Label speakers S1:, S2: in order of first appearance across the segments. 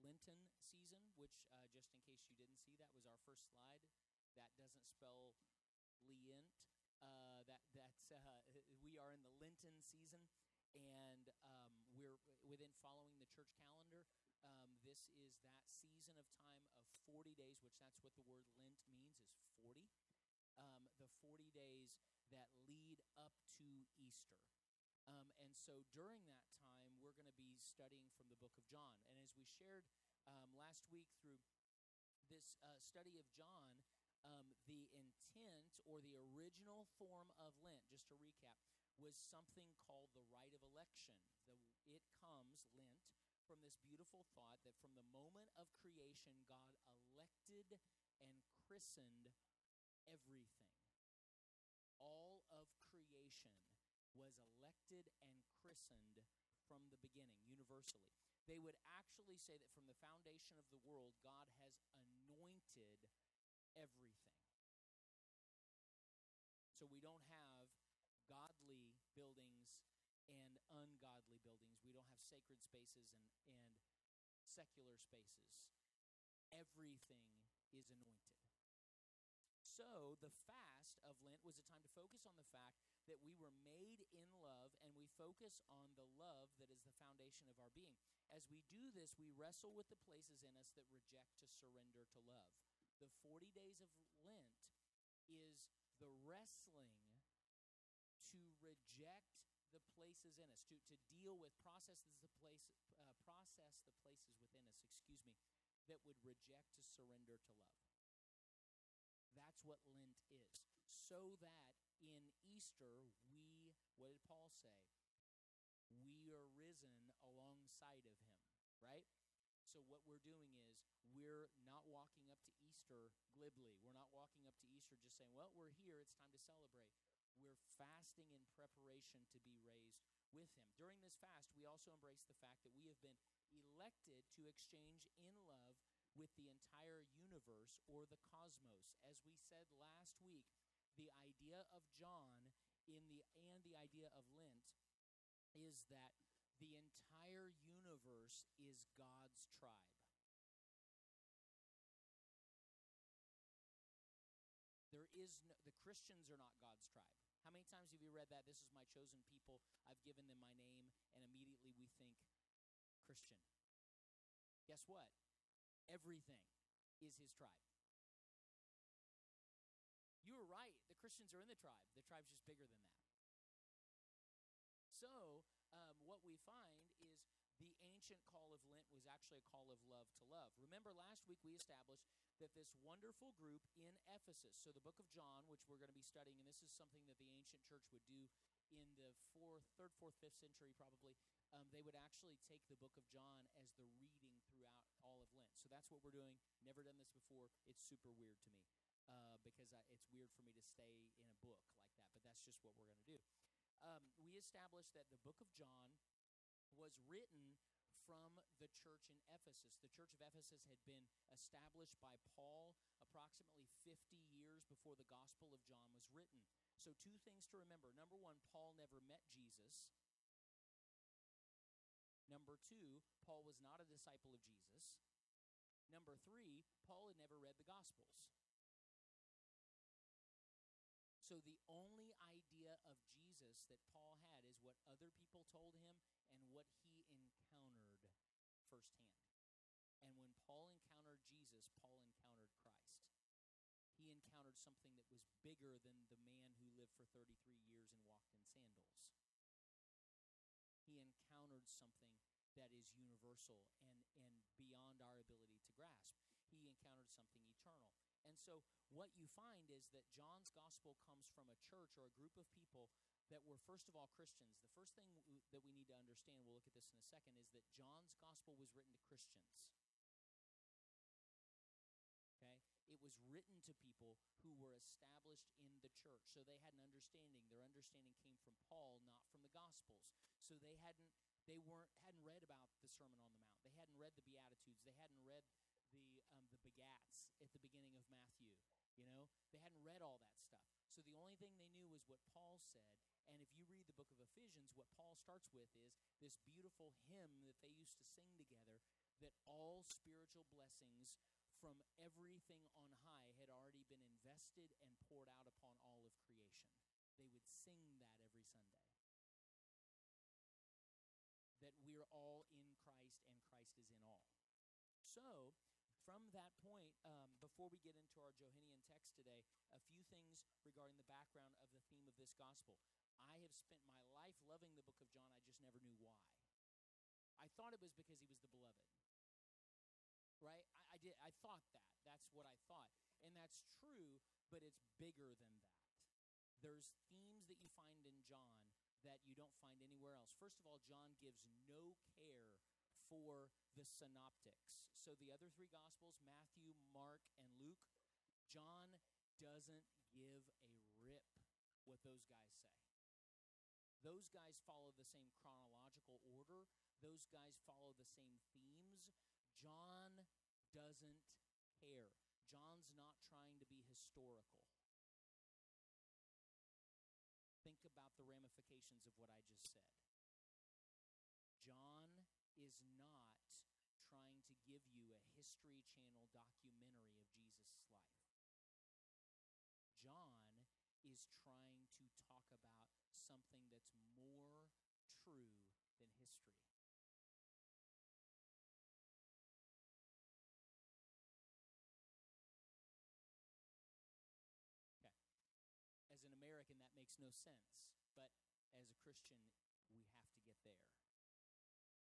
S1: Lenten season, which uh, just in case you didn't see, that was our first slide. That doesn't spell Lient. Uh, that that's uh, we are in the Lenten season, and um, we're within following the church calendar. Um, this is that season of time of 40 days, which that's what the word Lent means is 40. Um, the 40 days that lead up to Easter. Um, and so during that we're going to be studying from the book of John. And as we shared um, last week through this uh, study of John, um, the intent or the original form of Lent, just to recap, was something called the rite of election. The, it comes, Lent, from this beautiful thought that from the moment of creation, God elected and christened everything. All of creation was elected and christened from the beginning, universally. They would actually say that from the foundation of the world, God has anointed everything. So we don't have godly buildings and ungodly buildings. We don't have sacred spaces and, and secular spaces. Everything is anointed. So, the fast of Lent was a time to focus on the fact that we were made in love and we focus on the love that is the foundation of our being. As we do this, we wrestle with the places in us that reject to surrender to love. The 40 days of Lent is the wrestling to reject the places in us, to, to deal with processes the place uh, process the places within us, excuse me, that would reject to surrender to love. That's what Lent is. So that in Easter, we, what did Paul say? We are risen alongside of him, right? So what we're doing is we're not walking up to Easter glibly. We're not walking up to Easter just saying, well, we're here, it's time to celebrate. We're fasting in preparation to be raised with him. During this fast, we also embrace the fact that we have been elected to exchange in love with the entire universe or the cosmos. As we said last week, the idea of John in the and the idea of Lent is that the entire universe is God's tribe. There is no, the Christians are not God's tribe. How many times have you read that? This is my chosen people. I've given them my name, and immediately we think Christian. Guess what? Everything is his tribe. You were right. The Christians are in the tribe. The tribe's just bigger than that. So, um, what we find is the ancient call of Lent was actually a call of love to love. Remember, last week we established that this wonderful group in Ephesus, so the book of John, which we're going to be studying, and this is something that the ancient church would do in the fourth, third, fourth, fifth century, probably, um, they would actually take the book of John as the reading all of Lent. So that's what we're doing. Never done this before. It's super weird to me uh, because I, it's weird for me to stay in a book like that, but that's just what we're going to do. Um, we established that the book of John was written from the church in Ephesus. The church of Ephesus had been established by Paul approximately 50 years before the Gospel of John was written. So, two things to remember. Number one, Paul never met Jesus. Two, Paul was not a disciple of Jesus. Number three, Paul had never read the Gospels. So the only idea of Jesus that Paul had is what other people told him and what he encountered firsthand. And when Paul encountered Jesus, Paul encountered Christ. He encountered something that was bigger than the man who lived for 33 years and walked in sandals. He encountered something that is universal and, and beyond our ability to grasp. He encountered something eternal. And so what you find is that John's gospel comes from a church or a group of people that were first of all Christians. The first thing w- that we need to understand, we'll look at this in a second, is that John's gospel was written to Christians. Okay? It was written to people who were established in the church. So they had an understanding. Their understanding came from Paul, not from the gospels. So they hadn't they weren't hadn't read about the Sermon on the Mount. They hadn't read the Beatitudes. They hadn't read the um, the begats at the beginning of Matthew. You know, they hadn't read all that stuff. So the only thing they knew was what Paul said. And if you read the book of Ephesians, what Paul starts with is this beautiful hymn that they used to sing together that all spiritual blessings from everything on high had already been invested and poured out upon all of creation. All in Christ and Christ is in all. So, from that point, um, before we get into our Johannine text today, a few things regarding the background of the theme of this gospel. I have spent my life loving the book of John, I just never knew why. I thought it was because he was the beloved. Right? I, I did I thought that. That's what I thought. And that's true, but it's bigger than that. There's themes that you find in John that you don't find anywhere else. First of all, John gives no care for the synoptics. So the other three gospels, Matthew, Mark, and Luke, John doesn't give a rip what those guys say. Those guys follow the same chronological order. Those guys follow the same themes. John doesn't care. John's not trying to be historical. Ramifications of what I just said. John is not trying to give you a History Channel documentary of Jesus' life. John is trying to talk about something that's more true than history. As an American, that makes no sense. But Christian, we have to get there.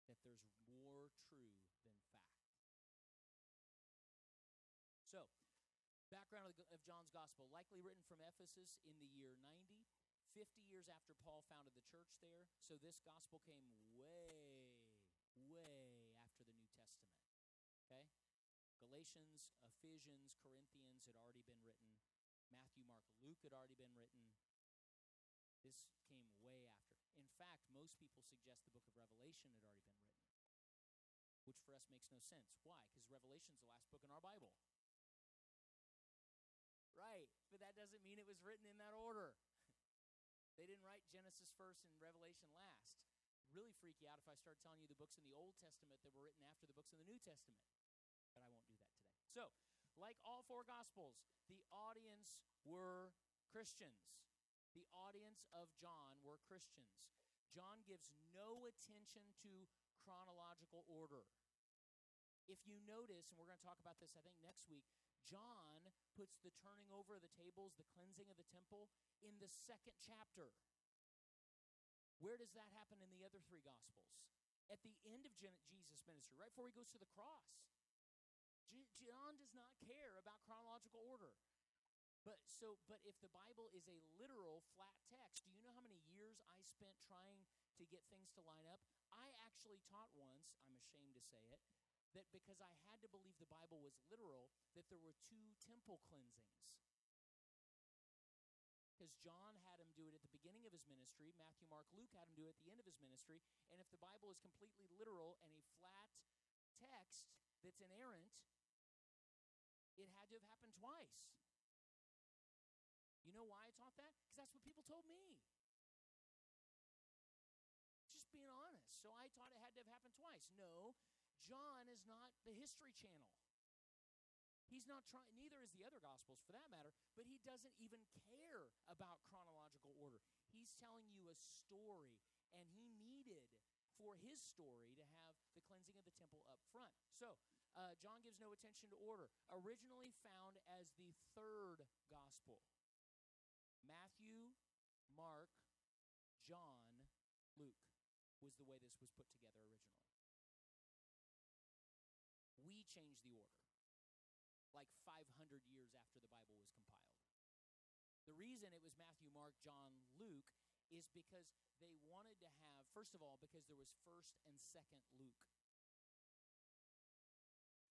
S1: That there's more true than fact. So, background of, the, of John's Gospel, likely written from Ephesus in the year 90, 50 years after Paul founded the church there. So, this Gospel came way, way after the New Testament. Okay? Galatians, Ephesians, Corinthians had already been written. Matthew, Mark, Luke had already been written. This came way after. In fact, most people suggest the book of Revelation had already been written, which for us makes no sense. Why? Because Revelation's the last book in our Bible. Right, but that doesn't mean it was written in that order. they didn't write Genesis first and Revelation last. Really freak you out if I start telling you the books in the Old Testament that were written after the books in the New Testament. But I won't do that today. So, like all four Gospels, the audience were Christians. The audience of John were Christians. John gives no attention to chronological order. If you notice, and we're going to talk about this, I think, next week, John puts the turning over of the tables, the cleansing of the temple, in the second chapter. Where does that happen in the other three Gospels? At the end of Jesus' ministry, right before he goes to the cross. John does not care about chronological order. But so but if the Bible is a literal flat text, do you know how many years I spent trying to get things to line up? I actually taught once, I'm ashamed to say it, that because I had to believe the Bible was literal, that there were two temple cleansings. Because John had him do it at the beginning of his ministry, Matthew, Mark, Luke had him do it at the end of his ministry, and if the Bible is completely literal and a flat text that's inerrant, it had to have happened twice. Know why I taught that? Because that's what people told me. Just being honest. So I taught it had to have happened twice. No, John is not the History Channel. He's not trying, neither is the other Gospels for that matter, but he doesn't even care about chronological order. He's telling you a story, and he needed for his story to have the cleansing of the temple up front. So, uh, John gives no attention to order. Originally found as the third Gospel. Matthew, Mark, John, Luke was the way this was put together originally. We changed the order. like 500 years after the Bible was compiled. The reason it was Matthew, Mark, John, Luke is because they wanted to have, first of all, because there was first and second Luke.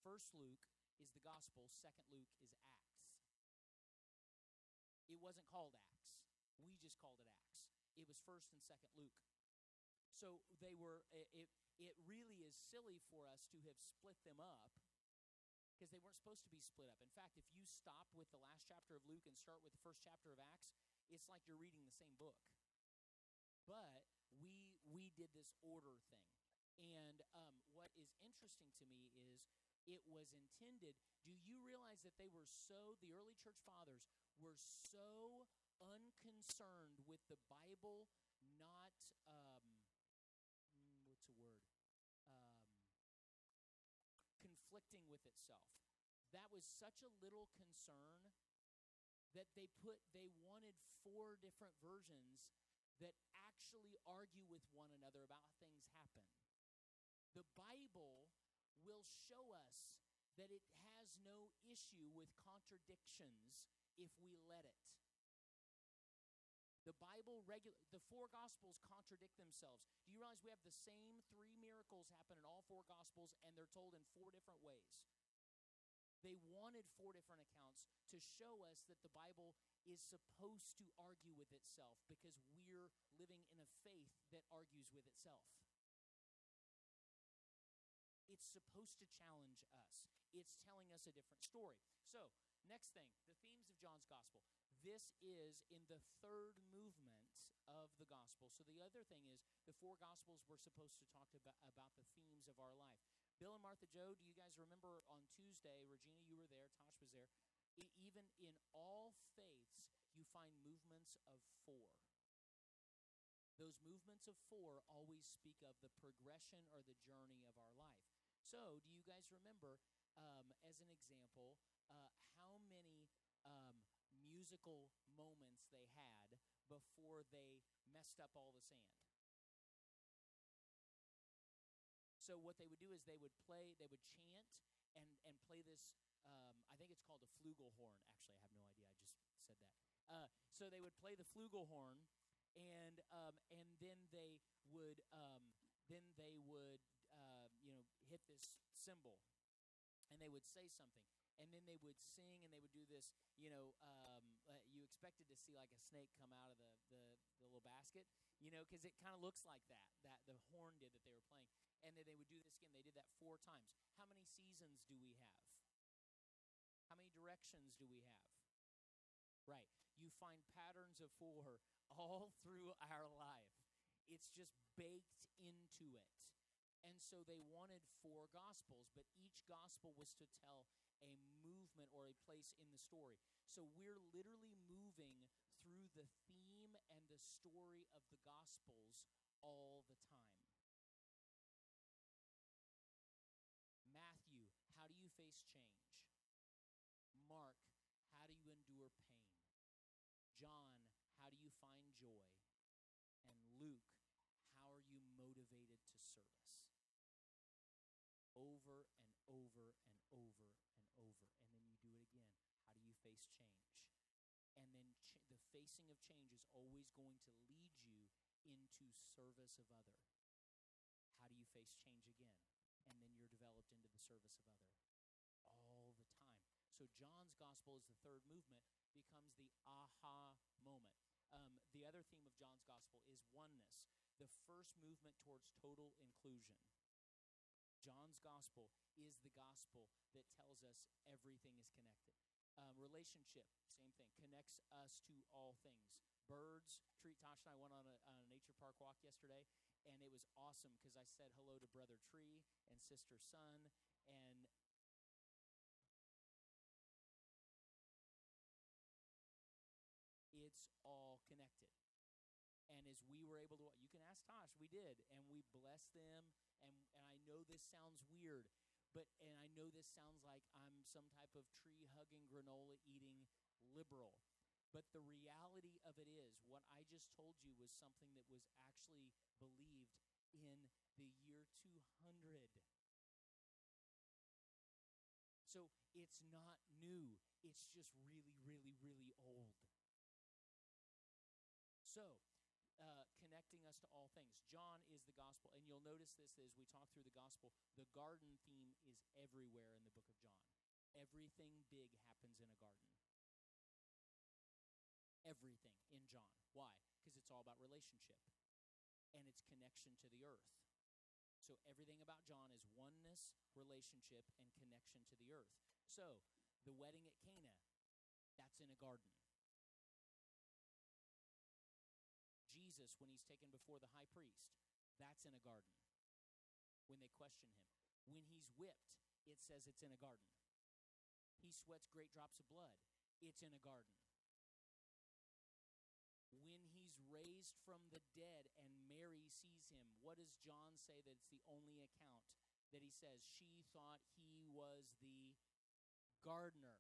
S1: First Luke is the gospel, second Luke is Acts. It wasn't called Acts. We just called it Acts. It was first and second Luke. So they were it it really is silly for us to have split them up because they weren't supposed to be split up. In fact, if you stop with the last chapter of Luke and start with the first chapter of Acts, it's like you're reading the same book. But we we did this order thing. And um, what is interesting to me is it was intended. Do you realize that they were so, the early church fathers were so unconcerned with the Bible not, um, mm, what's a word? Um, conflicting with itself. That was such a little concern that they put, they wanted four different versions that actually argue with one another about how things happen. The Bible will show us that it has no issue with contradictions if we let it. The Bible regular the four gospels contradict themselves. Do you realize we have the same three miracles happen in all four gospels and they're told in four different ways? They wanted four different accounts to show us that the Bible is supposed to argue with itself because we're living in a faith that argues with itself. It's supposed to challenge us. It's telling us a different story. So, next thing, the themes of John's gospel. This is in the third movement of the gospel. So, the other thing is, the four gospels were supposed to talk about, about the themes of our life. Bill and Martha Joe, do you guys remember on Tuesday? Regina, you were there, Tosh was there. E- even in all faiths, you find movements of four. Those movements of four always speak of the progression or the journey of our life. So, do you guys remember, um, as an example, uh, how many um, musical moments they had before they messed up all the sand? So, what they would do is they would play, they would chant and, and play this. Um, I think it's called a flugelhorn. Actually, I have no idea. I just said that. Uh, so they would play the flugelhorn, and um, and then they would um, then they would hit this cymbal, and they would say something, and then they would sing, and they would do this. You know, um, uh, you expected to see like a snake come out of the the, the little basket, you know, because it kind of looks like that. That the horn did that they were playing, and then they would do this again. They did that four times. How many seasons do we have? How many directions do we have? Right. You find patterns of four all through our life. It's just baked into it. And so they wanted four gospels, but each gospel was to tell a movement or a place in the story. So we're literally moving through the theme and the story of the gospels all the time. Matthew, how do you face change? Mark, how do you endure pain? John, how do you find joy? And Luke, how are you motivated to service? Over and over and over and over. And then you do it again. How do you face change? And then ch- the facing of change is always going to lead you into service of other. How do you face change again? And then you're developed into the service of other all the time. So John's gospel is the third movement, becomes the aha moment. Um, the other theme of John's gospel is oneness, the first movement towards total inclusion. John's gospel is the gospel that tells us everything is connected. Um, relationship, same thing, connects us to all things. Birds, tree. Tosh and I went on a, on a nature park walk yesterday, and it was awesome because I said hello to brother tree and sister sun, and it's all connected. And as we were able to, you can ask Tosh, we did, and we blessed them. And, and I know this sounds weird, but, and I know this sounds like I'm some type of tree hugging, granola eating liberal. But the reality of it is, what I just told you was something that was actually believed in the year 200. So it's not new, it's just really, really, really old. So, to all things. John is the gospel, and you'll notice this as we talk through the gospel. The garden theme is everywhere in the book of John. Everything big happens in a garden. Everything in John. Why? Because it's all about relationship and its connection to the earth. So everything about John is oneness, relationship, and connection to the earth. So the wedding at Cana, that's in a garden. When he's taken before the high priest, that's in a garden. When they question him. When he's whipped, it says it's in a garden. He sweats great drops of blood, it's in a garden. When he's raised from the dead and Mary sees him, what does John say that it's the only account that he says she thought he was the gardener?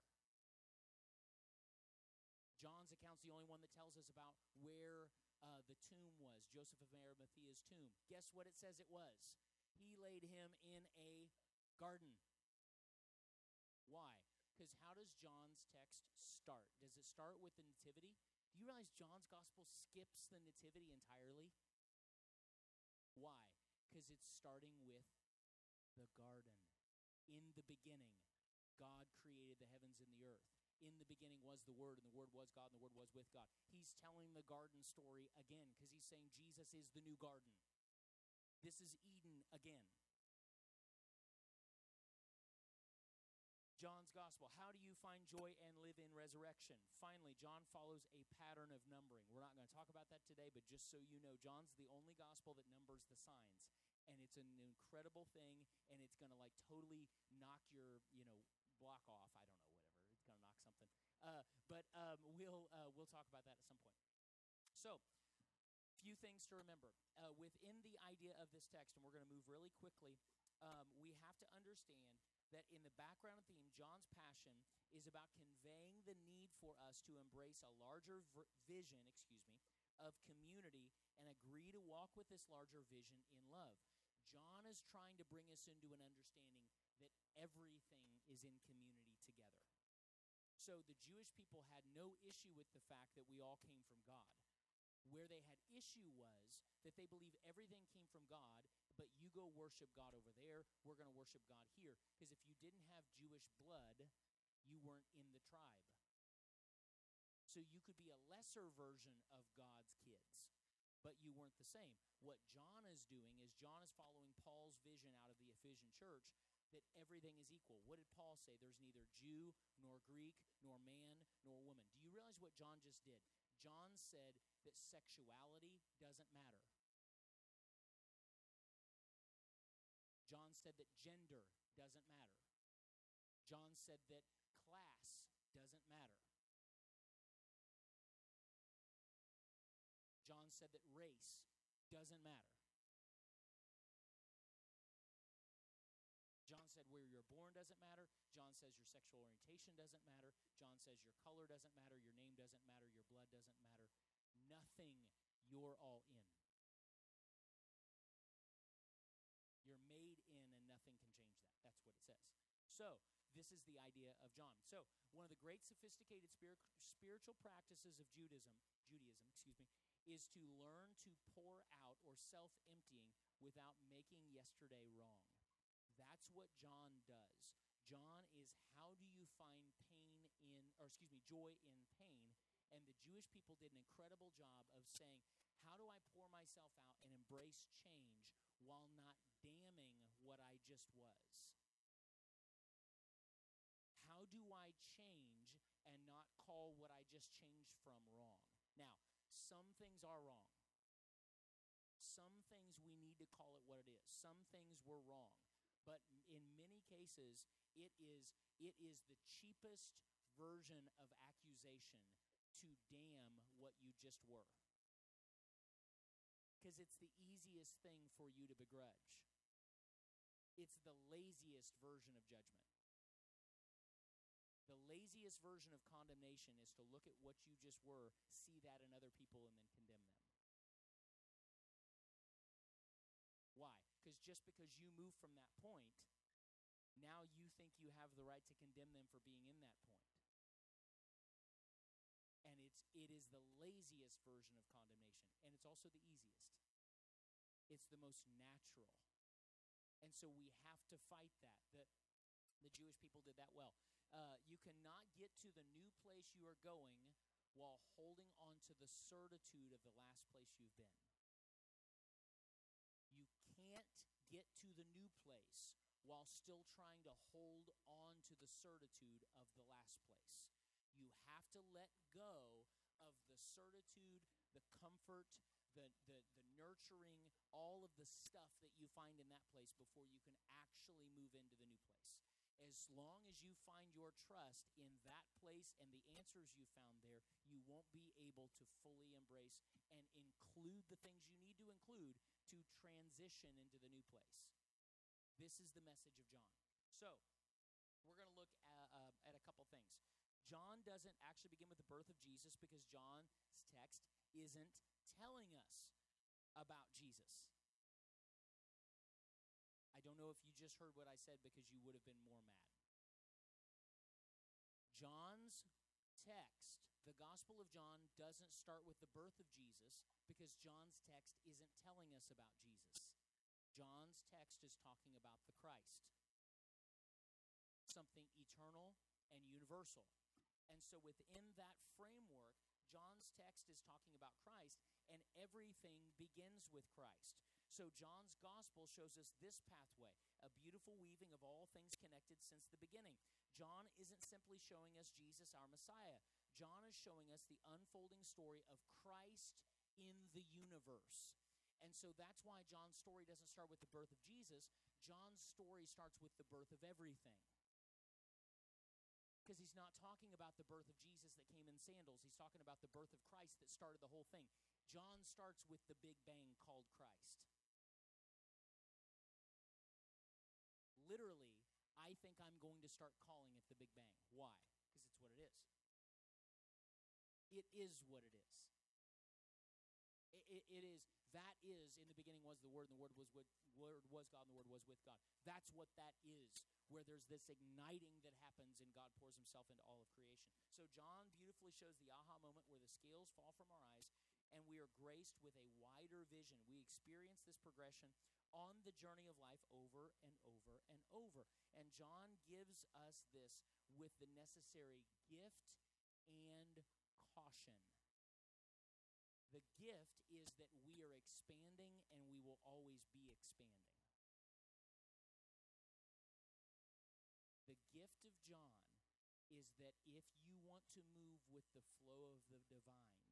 S1: John's account's the only one that tells us about where uh, the tomb was, Joseph of Arimathea's tomb. Guess what it says it was? He laid him in a garden. Why? Because how does John's text start? Does it start with the Nativity? Do you realize John's Gospel skips the Nativity entirely? Why? Because it's starting with the garden. In the beginning, God created the heavens and the earth. In the beginning was the Word, and the Word was God, and the Word was with God. He's telling the garden story again because he's saying Jesus is the new garden. This is Eden again. John's Gospel. How do you find joy and live in resurrection? Finally, John follows a pattern of numbering. We're not going to talk about that today, but just so you know, John's the only gospel that numbers the signs. And it's an incredible thing, and it's going to like totally knock your, you know, block off. I don't know, whatever. It's going to knock something. Uh, but um, we'll, uh, we'll talk about that at some point. So, few things to remember. Uh, within the idea of this text, and we're going to move really quickly, um, we have to understand that in the background theme, John's passion is about conveying the need for us to embrace a larger vision, excuse me, of community and agree to walk with this larger vision in love. John is trying to bring us into an understanding that everything is in community. So the Jewish people had no issue with the fact that we all came from God. Where they had issue was that they believe everything came from God, but you go worship God over there, we're going to worship God here. Because if you didn't have Jewish blood, you weren't in the tribe. So you could be a lesser version of God's kids, but you weren't the same. What John is doing is John is following Paul's vision out of the Ephesian church that everything is equal. What did Paul say? There's neither Jew nor Greek nor man nor woman. Do you realize what John just did? John said that sexuality doesn't matter. John said that gender doesn't matter. John said that class doesn't matter. John said that race doesn't matter. Born doesn't matter. John says your sexual orientation doesn't matter. John says your color doesn't matter. Your name doesn't matter. Your blood doesn't matter. Nothing. You're all in. You're made in, and nothing can change that. That's what it says. So, this is the idea of John. So, one of the great sophisticated spiritual practices of Judaism, Judaism, excuse me, is to learn to pour out or self-emptying without making yesterday wrong. That's what John does. John is how do you find pain in, or excuse me, joy in pain? And the Jewish people did an incredible job of saying, how do I pour myself out and embrace change while not damning what I just was? How do I change and not call what I just changed from wrong? Now, some things are wrong. Some things we need to call it what it is. Some things were wrong. But in many cases, it is, it is the cheapest version of accusation to damn what you just were. Because it's the easiest thing for you to begrudge. It's the laziest version of judgment. The laziest version of condemnation is to look at what you just were, see that in other people, and then condemn them. Move from that point now you think you have the right to condemn them for being in that point. And it's it is the laziest version of condemnation, and it's also the easiest. It's the most natural. And so we have to fight that. The, the Jewish people did that well. Uh, you cannot get to the new place you are going while holding on to the certitude of the last place you've been. You can't get to the new place while still trying to hold on to the certitude of the last place. You have to let go of the certitude, the comfort, the, the, the nurturing, all of the stuff that you find in that place before you can actually move into the new place. As long as you find your trust in that place and the answers you found there, you won't be able to fully embrace and include the things you need to include to transition into the new place. This is the message of John. So, we're going to look at, uh, at a couple things. John doesn't actually begin with the birth of Jesus because John's text isn't telling us about Jesus. I don't know if you just heard what I said because you would have been more mad. John's text, the Gospel of John, doesn't start with the birth of Jesus because John's text isn't telling us about Jesus. John's text is talking about the Christ, something eternal and universal. And so within that framework, John's text is talking about Christ, and everything begins with Christ. So John's gospel shows us this pathway, a beautiful weaving of all things connected since the beginning. John isn't simply showing us Jesus, our Messiah. John is showing us the unfolding story of Christ in the universe. And so that's why John's story doesn't start with the birth of Jesus. John's story starts with the birth of everything. Because he's not talking about the birth of Jesus that came in sandals. He's talking about the birth of Christ that started the whole thing. John starts with the big bang called Christ. Literally, I think I'm going to start calling it the Big Bang. Why? Because it's what it is. It is what it is. It, it, it is that is, in the beginning was the Word, and the Word was with Word was God, and the Word was with God. That's what that is, where there's this igniting that happens, and God pours Himself into all of creation. So John beautifully shows the aha moment where the scales fall from our eyes, and we are graced with a wider vision. We experience this progression on the journey of life over and over and over. And John gives us this with the necessary gift and caution. The gift is that we are expanding and we will always be expanding. The gift of John is that if you want to move with the flow of the divine,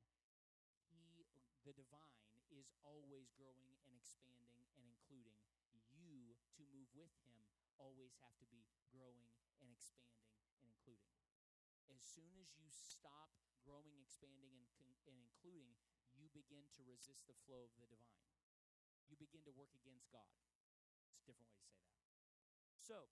S1: he the divine is always growing and expanding and including. You to move with him always have to be growing and expanding and including. As soon as you stop growing, expanding, and, and including, you begin to resist the flow of the divine. You begin to work against God. It's a different way to say that. So,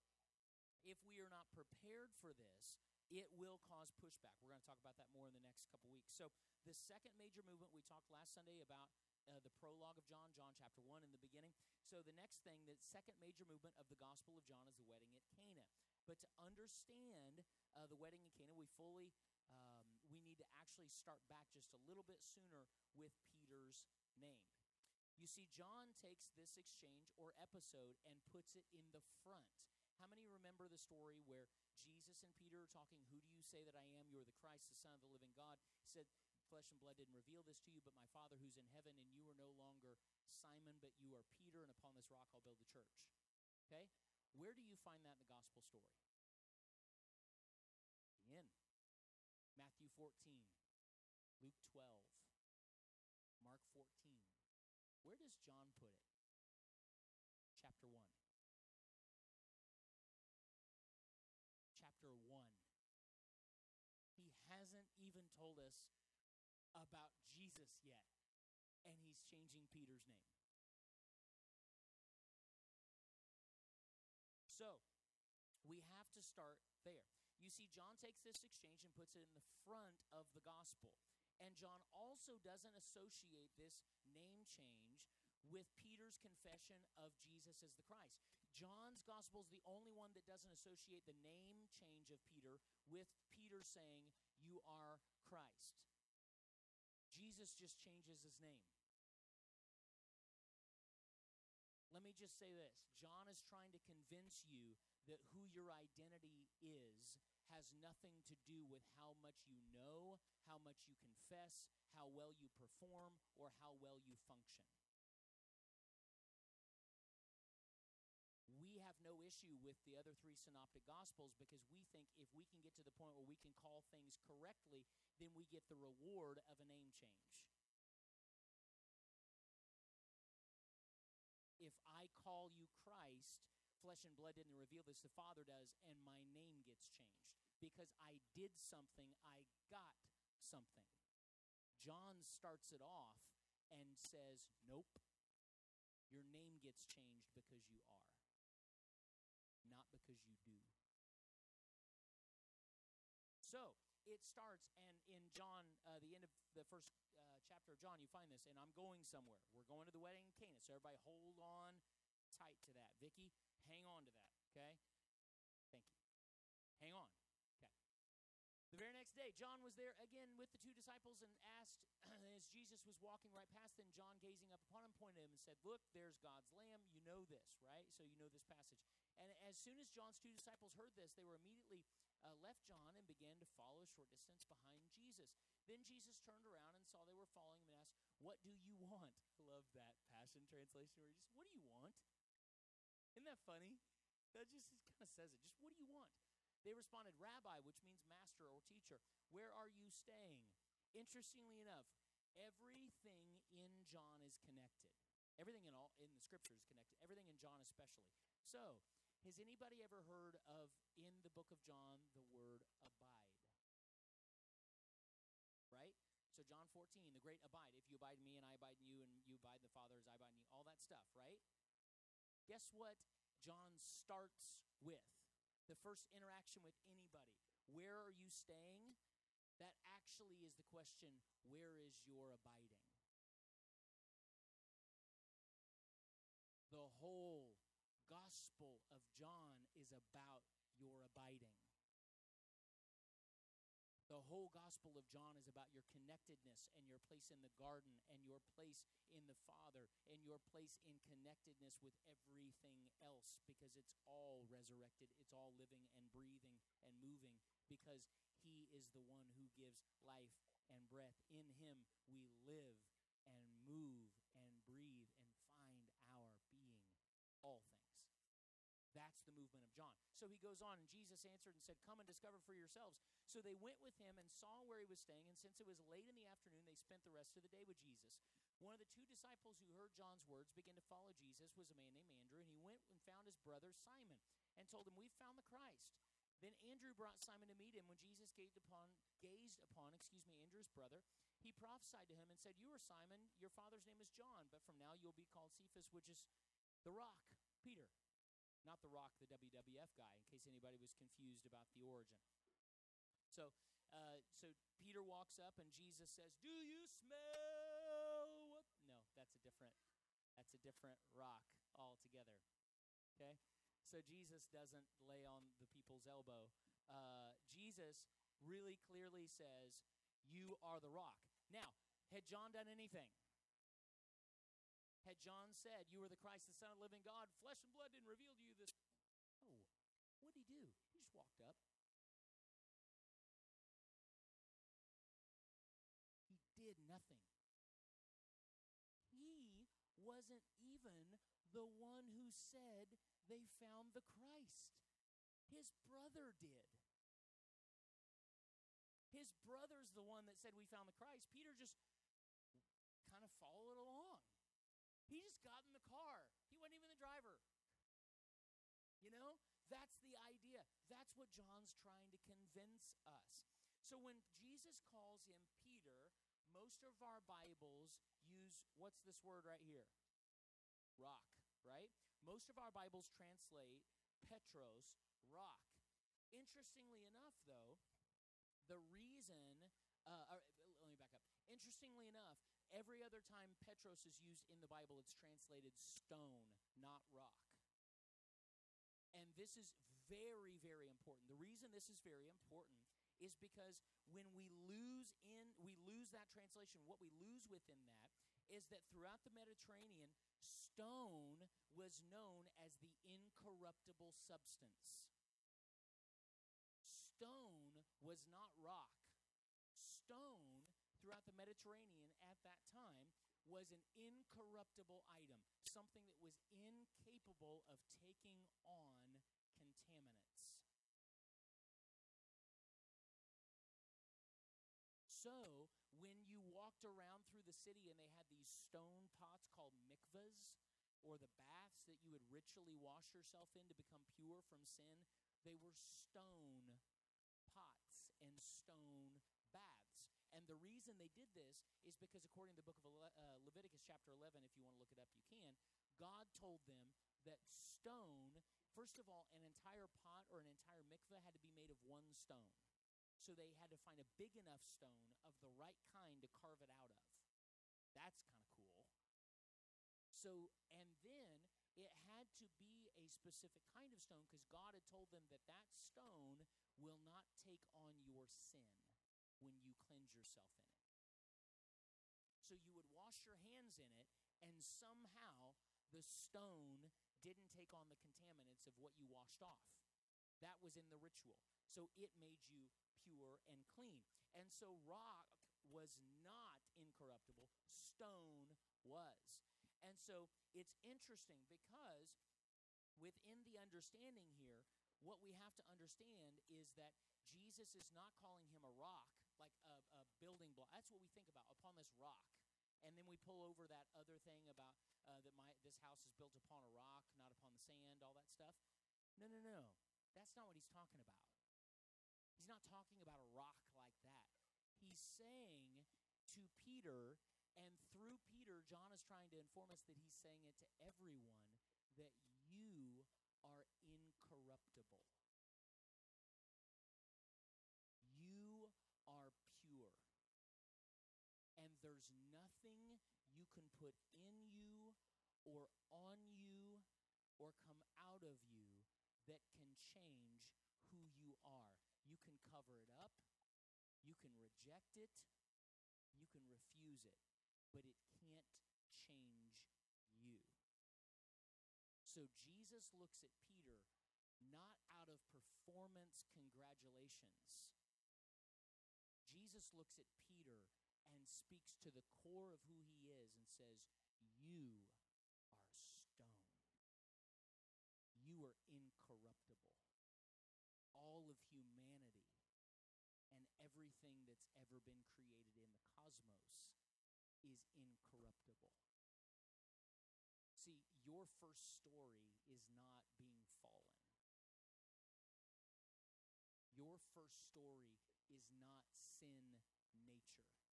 S1: if we are not prepared for this, it will cause pushback. We're going to talk about that more in the next couple weeks. So, the second major movement we talked last Sunday about uh, the prologue of John, John chapter 1 in the beginning. So, the next thing, the second major movement of the Gospel of John is the wedding at Cana. But to understand uh, the wedding at Cana, we fully actually start back just a little bit sooner with Peter's name. You see, John takes this exchange or episode and puts it in the front. How many remember the story where Jesus and Peter are talking, Who do you say that I am? You are the Christ, the Son of the living God. He said, Flesh and blood didn't reveal this to you, but my Father who's in heaven, and you are no longer Simon, but you are Peter, and upon this rock I'll build the church. Okay? Where do you find that in the gospel story? The end. Matthew 14, Luke 12, Mark 14. Where does John put it? Chapter 1. Chapter 1. He hasn't even told us about Jesus yet, and he's changing Peter's name. So, we have to start there. You see, John takes this exchange and puts it in the front of the gospel. And John also doesn't associate this name change with Peter's confession of Jesus as the Christ. John's gospel is the only one that doesn't associate the name change of Peter with Peter saying, You are Christ. Jesus just changes his name. Just say this John is trying to convince you that who your identity is has nothing to do with how much you know, how much you confess, how well you perform, or how well you function. We have no issue with the other three synoptic gospels because we think if we can get to the point where we can call things correctly, then we get the reward of a name change. If I call you Christ, flesh and blood didn't reveal this, the Father does, and my name gets changed because I did something, I got something. John starts it off and says, Nope, your name gets changed because you are, not because you do. So it starts, and in John, uh, the end of the first uh, chapter of John, you find this, and I'm going somewhere. We're going to the wedding in Cana, so everybody hold on tight to that. Vicky, hang on to that, okay? Thank you. Hang on. Okay. The very next day, John was there again with the two disciples and asked, as Jesus was walking right past them, John gazing up upon him, pointed him and said, Look, there's God's Lamb. You know this, right? So you know this passage. And as soon as John's two disciples heard this, they were immediately uh, left John and began to follow a short distance behind Jesus. Then Jesus turned around and saw they were following him and asked, What do you want? I love that Passion Translation where he just, What do you want? Isn't that funny? That just kind of says it. Just, what do you want? They responded, Rabbi, which means master or teacher, where are you staying? Interestingly enough, everything in John is connected. Everything in all in the scripture is connected. Everything in John especially. So, has anybody ever heard of in the book of John the word abide? Right? So John 14, the great abide. If you abide in me and I abide in you and you abide in the Father as I abide in you, all that stuff, right? Guess what John starts with? the first interaction with anybody. Where are you staying? That actually is the question where is your abiding? The whole Gospel of John is about your abiding. Whole Gospel of John is about your connectedness and your place in the garden and your place in the Father and your place in connectedness with everything else because it's all resurrected, it's all living and breathing and moving because He is the one who gives life and breath. In Him we live and move and breathe and find our being, all things. That's the movement of John. So he goes on, and Jesus answered and said, Come and discover for yourselves. So they went with him and saw where he was staying, and since it was late in the afternoon, they spent the rest of the day with Jesus. One of the two disciples who heard John's words began to follow Jesus was a man named Andrew, and he went and found his brother Simon and told him, We've found the Christ. Then Andrew brought Simon to meet him. When Jesus gazed upon, gazed upon, excuse me, Andrew's brother, he prophesied to him and said, "You are Simon. Your father's name is John, but from now you'll be called Cephas, which is the rock, Peter, not the rock, the WWF guy. In case anybody was confused about the origin. So, uh, so Peter walks up and Jesus says, "Do you smell what?" No, that's a different. That's a different rock altogether. Okay. So Jesus doesn't lay on the people's elbow. Uh, Jesus really clearly says, You are the rock. Now, had John done anything? Had John said, You are the Christ, the Son of the living God, flesh and blood didn't reveal to you this. Oh, what did he do? He just walked up. He did nothing. He wasn't even the one who said they found the Christ. His brother did. His brother's the one that said we found the Christ. Peter just kind of followed along. He just got in the car. He wasn't even the driver. You know, that's the idea. That's what John's trying to convince us. So when Jesus calls him Peter, most of our Bibles use what's this word right here? Rock, right? Most of our Bibles translate Petros, rock. Interestingly enough, though, the reason, uh, or, let me back up. Interestingly enough, every other time Petros is used in the Bible, it's translated stone, not rock. And this is very, very important. The reason this is very important is because when we lose in we lose that translation, what we lose within that is that throughout the Mediterranean, stone was known as the incorruptible substance. Stone was not rock. Stone throughout the Mediterranean at that time was an incorruptible item, something that was incapable of taking on contaminants. So, when you walked around through the city and they had these stone pots called mikvahs, or the baths that you would ritually wash yourself in to become pure from sin, they were stone pots and stone. And the reason they did this is because, according to the book of Le- uh, Leviticus, chapter 11, if you want to look it up, you can, God told them that stone, first of all, an entire pot or an entire mikveh had to be made of one stone. So they had to find a big enough stone of the right kind to carve it out of. That's kind of cool. So, and then it had to be a specific kind of stone because God had told them that that stone will not take on your sin when you cleanse yourself in it. So you would wash your hands in it, and somehow the stone didn't take on the contaminants of what you washed off. That was in the ritual. So it made you pure and clean. And so rock was not incorruptible, stone was. And so it's interesting because within the understanding here, what we have to understand is that Jesus is not calling him a rock, like a, a building block. That's what we think about upon this rock. And then we pull over that other thing about uh, that my this house is built upon a rock, not upon the sand, all that stuff. No, no, no. That's not what he's talking about. He's not talking about a rock like that. He's saying to Peter, and through Peter, John is trying to inform us that he's saying it to everyone that you are incorruptible. You are pure. And there's nothing you can put in you or on you or come out of you that can change who you are. You can cover it up, you can reject it, you can refuse it, but it can't change you. So Jesus looks at Peter not out of performance congratulations. Jesus looks at Peter and speaks to the core of who he is and says, You are stone. You are incorruptible. All of humanity and everything that's ever been created in the cosmos is incorruptible. See, your first story is not being fallen. Your first story is not sin nature.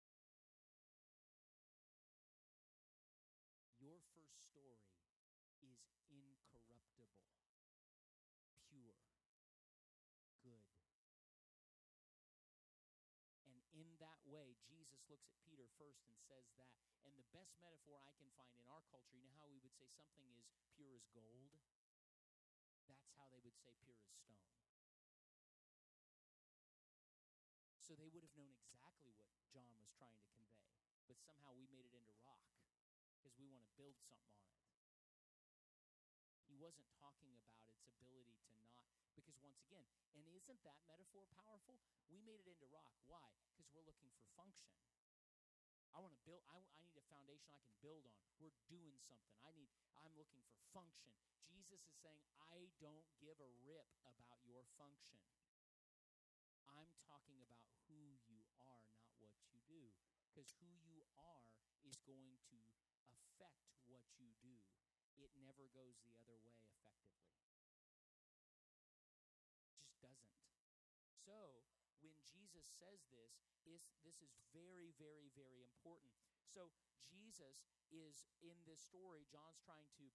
S1: Story is incorruptible, pure, good. And in that way, Jesus looks at Peter first and says that. And the best metaphor I can find in our culture, you know how we would say something is pure as gold? That's how they would say pure as stone. So they would have known exactly what John was trying to convey. But somehow we made it into rock because we want to build something on wasn't talking about its ability to not, because once again, and isn't that metaphor powerful? We made it into rock. Why? Because we're looking for function. I want to build. I, I need a foundation I can build on. We're doing something. I need. I'm looking for function. Jesus is saying, I don't give a rip about your function. I'm talking about who you are, not what you do. Because who you are is going to affect what you do. It never goes the other way effectively. It just doesn't. So, when Jesus says this, is this is very, very, very important. So, Jesus is in this story, John's trying to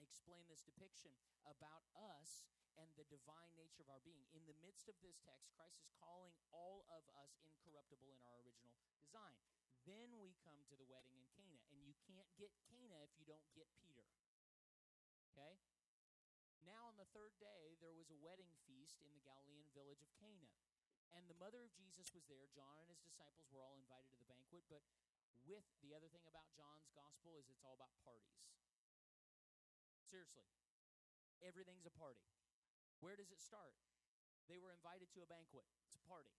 S1: explain this depiction about us and the divine nature of our being. In the midst of this text, Christ is calling all of us incorruptible in our original design. Then we come to the wedding in Cana, and you can't get Cana if you don't get Peter. Okay? Now, on the third day, there was a wedding feast in the Galilean village of Cana. And the mother of Jesus was there. John and his disciples were all invited to the banquet. But with the other thing about John's gospel is it's all about parties. Seriously, everything's a party. Where does it start? They were invited to a banquet. It's a party.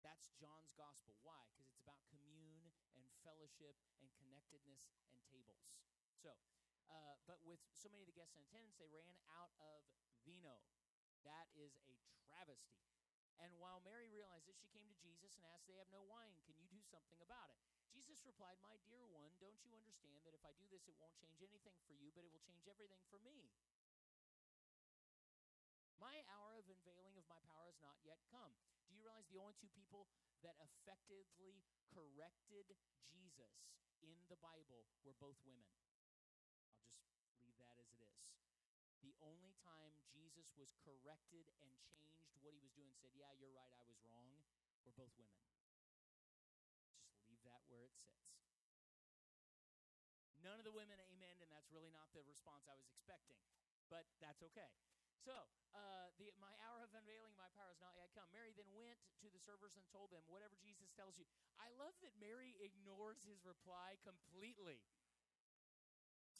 S1: That's John's gospel. Why? Because it's about commune fellowship and connectedness and tables. So, uh, but with so many of the guests in attendance, they ran out of vino. That is a travesty. And while Mary realized it, she came to Jesus and asked, They have no wine. Can you do something about it? Jesus replied, My dear one, don't you understand that if I do this, it won't change anything for you, but it will change everything for me? My hour of unveiling of my power has not yet come. Do you realize the only two people that effectively corrected Jesus in the Bible were both women? I'll just leave that as it is. The only time Jesus was corrected and changed what he was doing, said, Yeah, you're right, I was wrong, were both women. Just leave that where it sits. None of the women amen, and that's really not the response I was expecting, but that's okay. So, uh, the, my hour of unveiling my power has not yet come. Mary then went to the servers and told them, Whatever Jesus tells you. I love that Mary ignores his reply completely.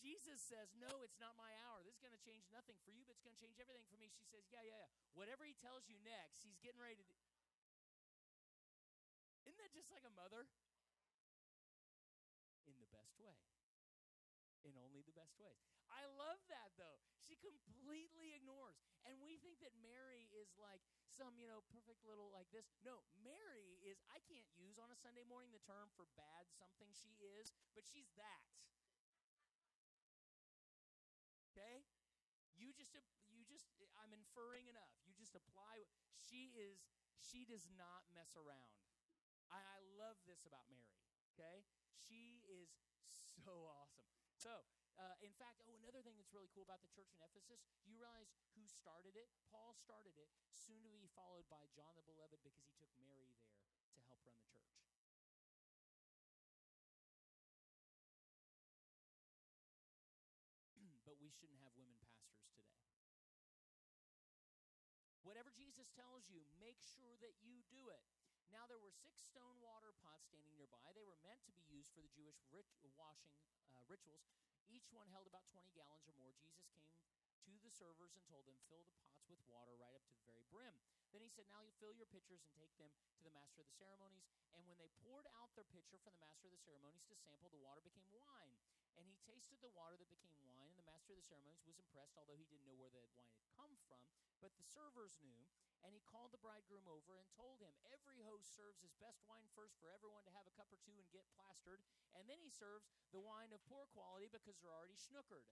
S1: Jesus says, No, it's not my hour. This is going to change nothing for you, but it's going to change everything for me. She says, Yeah, yeah, yeah. Whatever he tells you next, he's getting ready to. Isn't that just like a mother? In the best way. In only the best ways. I love that though. She completely ignores. And we think that Mary is like some, you know, perfect little like this. No, Mary is, I can't use on a Sunday morning the term for bad something she is, but she's that okay you just you just i'm inferring enough you just apply she is she does not mess around i, I love this about mary okay she is so awesome so uh, in fact oh another thing that's really cool about the church in ephesus do you realize who started it paul started it soon to be followed by john the beloved because he took mary there to help run the church but we shouldn't have women pastors today. Whatever Jesus tells you, make sure that you do it. Now, there were six stone water pots standing nearby. They were meant to be used for the Jewish rit- washing uh, rituals. Each one held about 20 gallons or more. Jesus came to the servers and told them, Fill the pots with water right up to the very brim. Then he said, Now you fill your pitchers and take them to the master of the ceremonies. And when they poured out their pitcher for the master of the ceremonies to sample, the water became wine. And he tasted the water that became master of the ceremonies was impressed, although he didn't know where the wine had come from. But the servers knew, and he called the bridegroom over and told him, Every host serves his best wine first for everyone to have a cup or two and get plastered, and then he serves the wine of poor quality because they're already schnookered.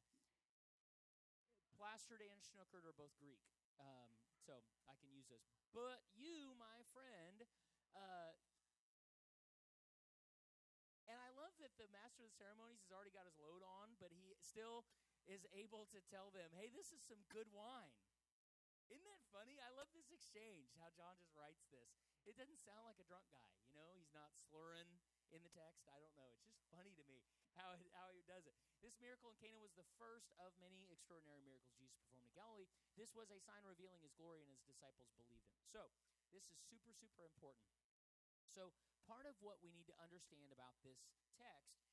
S1: Plastered and schnookered are both Greek. Um, so I can use those. But you, my friend, uh, and I love that the master of the ceremonies has already got his load on, but he still is able to tell them, hey, this is some good wine. Isn't that funny? I love this exchange, how John just writes this. It doesn't sound like a drunk guy, you know? He's not slurring in the text. I don't know. It's just funny to me how, it, how he does it. This miracle in Cana was the first of many extraordinary miracles Jesus performed in Galilee. This was a sign revealing his glory, and his disciples believed him. So, this is super, super important. So, part of what we need to understand about this text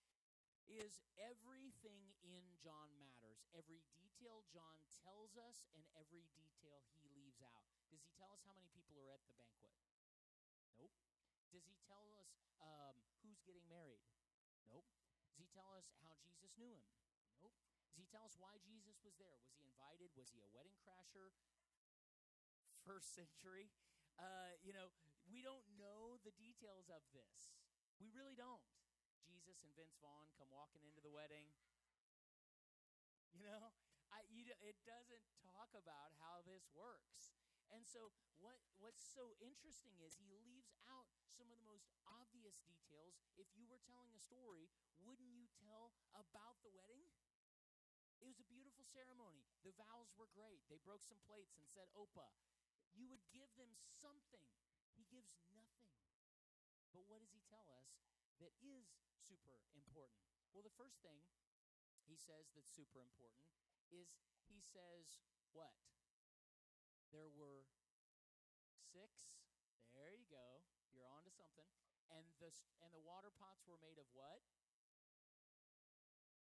S1: is everything in John matters. Every detail John tells us and every detail he leaves out. Does he tell us how many people are at the banquet? Nope. Does he tell us um, who's getting married? Nope. Does he tell us how Jesus knew him? Nope. Does he tell us why Jesus was there? Was he invited? Was he a wedding crasher? First century? Uh, you know, we don't know the details of this. We really don't. Jesus and Vince Vaughn come walking into the wedding. You know, I, you, it doesn't talk about how this works. And so, what, what's so interesting is he leaves out some of the most obvious details. If you were telling a story, wouldn't you tell about the wedding? It was a beautiful ceremony. The vows were great. They broke some plates and said, Opa. You would give them something he gives nothing. But what does he tell us that is super important? Well, the first thing he says that's super important is he says, What? there were six. There you go. You're on to something. And the and the water pots were made of what?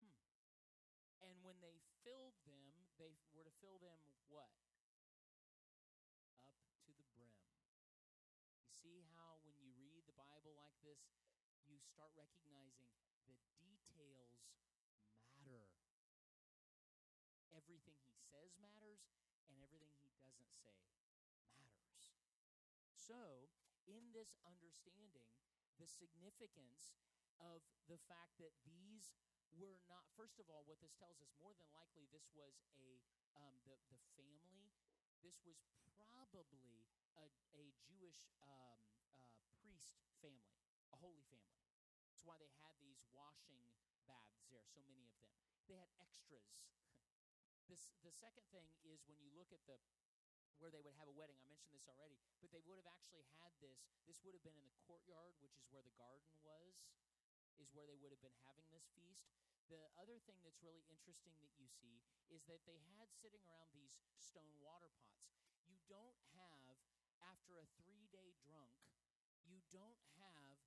S1: Hmm. And when they filled them, they f- were to fill them what? Up to the brim. You see how when you read the Bible like this, you start recognizing the details matter. Everything he says matters, and everything he doesn't say matters. So, in this understanding, the significance of the fact that these were not, first of all, what this tells us, more than likely, this was a, um, the, the family, this was probably a, a Jewish um, uh, priest family, a holy family. That's why they had these washing baths there, so many of them. They had extras. this the second thing is when you look at the where they would have a wedding. I mentioned this already, but they would have actually had this. This would have been in the courtyard, which is where the garden was, is where they would have been having this feast. The other thing that's really interesting that you see is that they had sitting around these stone water pots. You don't have, after a three day drunk, you don't have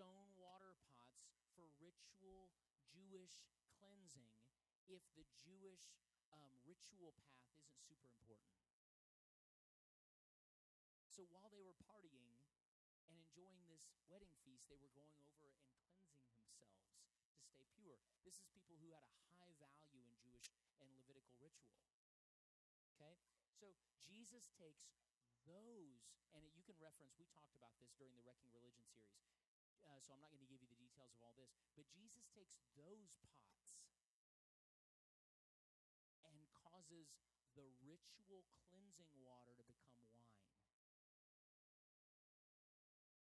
S1: stone water pots for ritual Jewish cleansing if the Jewish um, ritual path isn't super important. So while they were partying and enjoying this wedding feast, they were going over and cleansing themselves to stay pure. This is people who had a high value in Jewish and Levitical ritual. Okay? So Jesus takes those, and you can reference, we talked about this during the Wrecking Religion series, uh, so I'm not going to give you the details of all this, but Jesus takes those pots and causes the ritual cleansing water to become wine.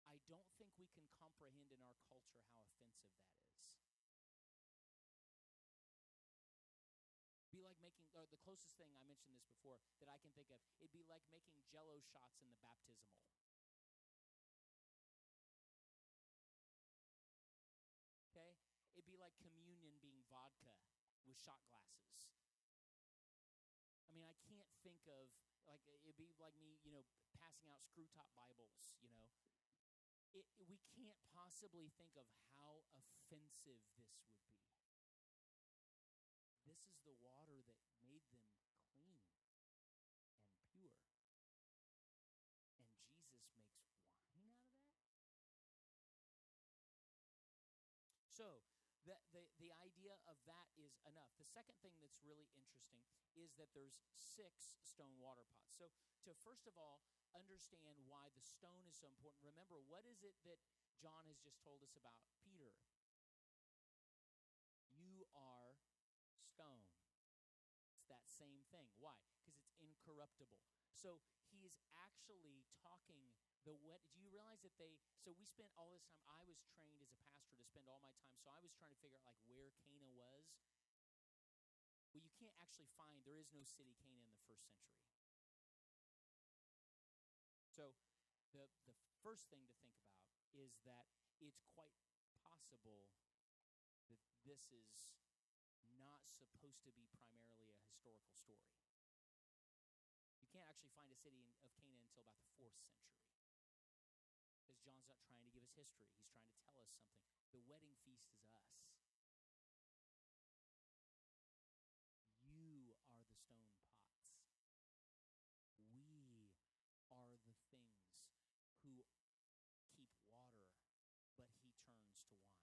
S1: I don't think we can comprehend in our culture how offensive that is. Be like making uh, the closest thing I mentioned this before that I can think of. It'd be like making Jello shots in the baptismal. Okay, it'd be like communion being vodka with shot glasses. I mean, I can't think of like it'd be like me, you know, passing out screw top Bibles. You know, it, we can't possibly think of how offensive this would be. This is the water that made them clean and pure. And Jesus makes wine out of that? So, the, the, the idea of that is enough. The second thing that's really interesting is that there's six stone water pots. So, to first of all understand why the stone is so important, remember what is it that John has just told us about Peter? You are stone. It's that same thing. Why? Because it's incorruptible. So he's actually talking the what do you realize that they so we spent all this time I was trained as a pastor to spend all my time so I was trying to figure out like where Cana was. Actually find there is no city Cana in the first century. So the the first thing to think about is that it's quite possible that this is not supposed to be primarily a historical story. You can't actually find a city in, of Canaan until about the fourth century. Because John's not trying to give us history, he's trying to tell us something. The wedding feast is us. You are the stone pots. We are the things who keep water, but he turns to wine.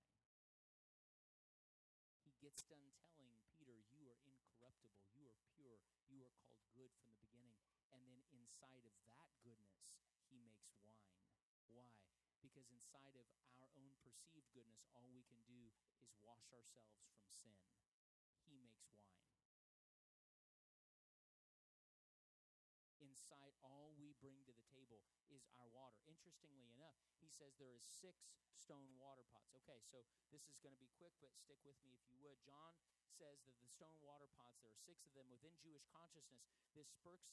S1: He gets done telling Peter, You are incorruptible, you are pure, you are called good from the beginning. And then inside of that goodness, he makes wine. Why? Because inside of our own perceived goodness, all we can do is wash ourselves from sin. All we bring to the table is our water. Interestingly enough, he says there is six stone water pots. Okay, so this is going to be quick, but stick with me if you would. John says that the stone water pots, there are six of them within Jewish consciousness. This first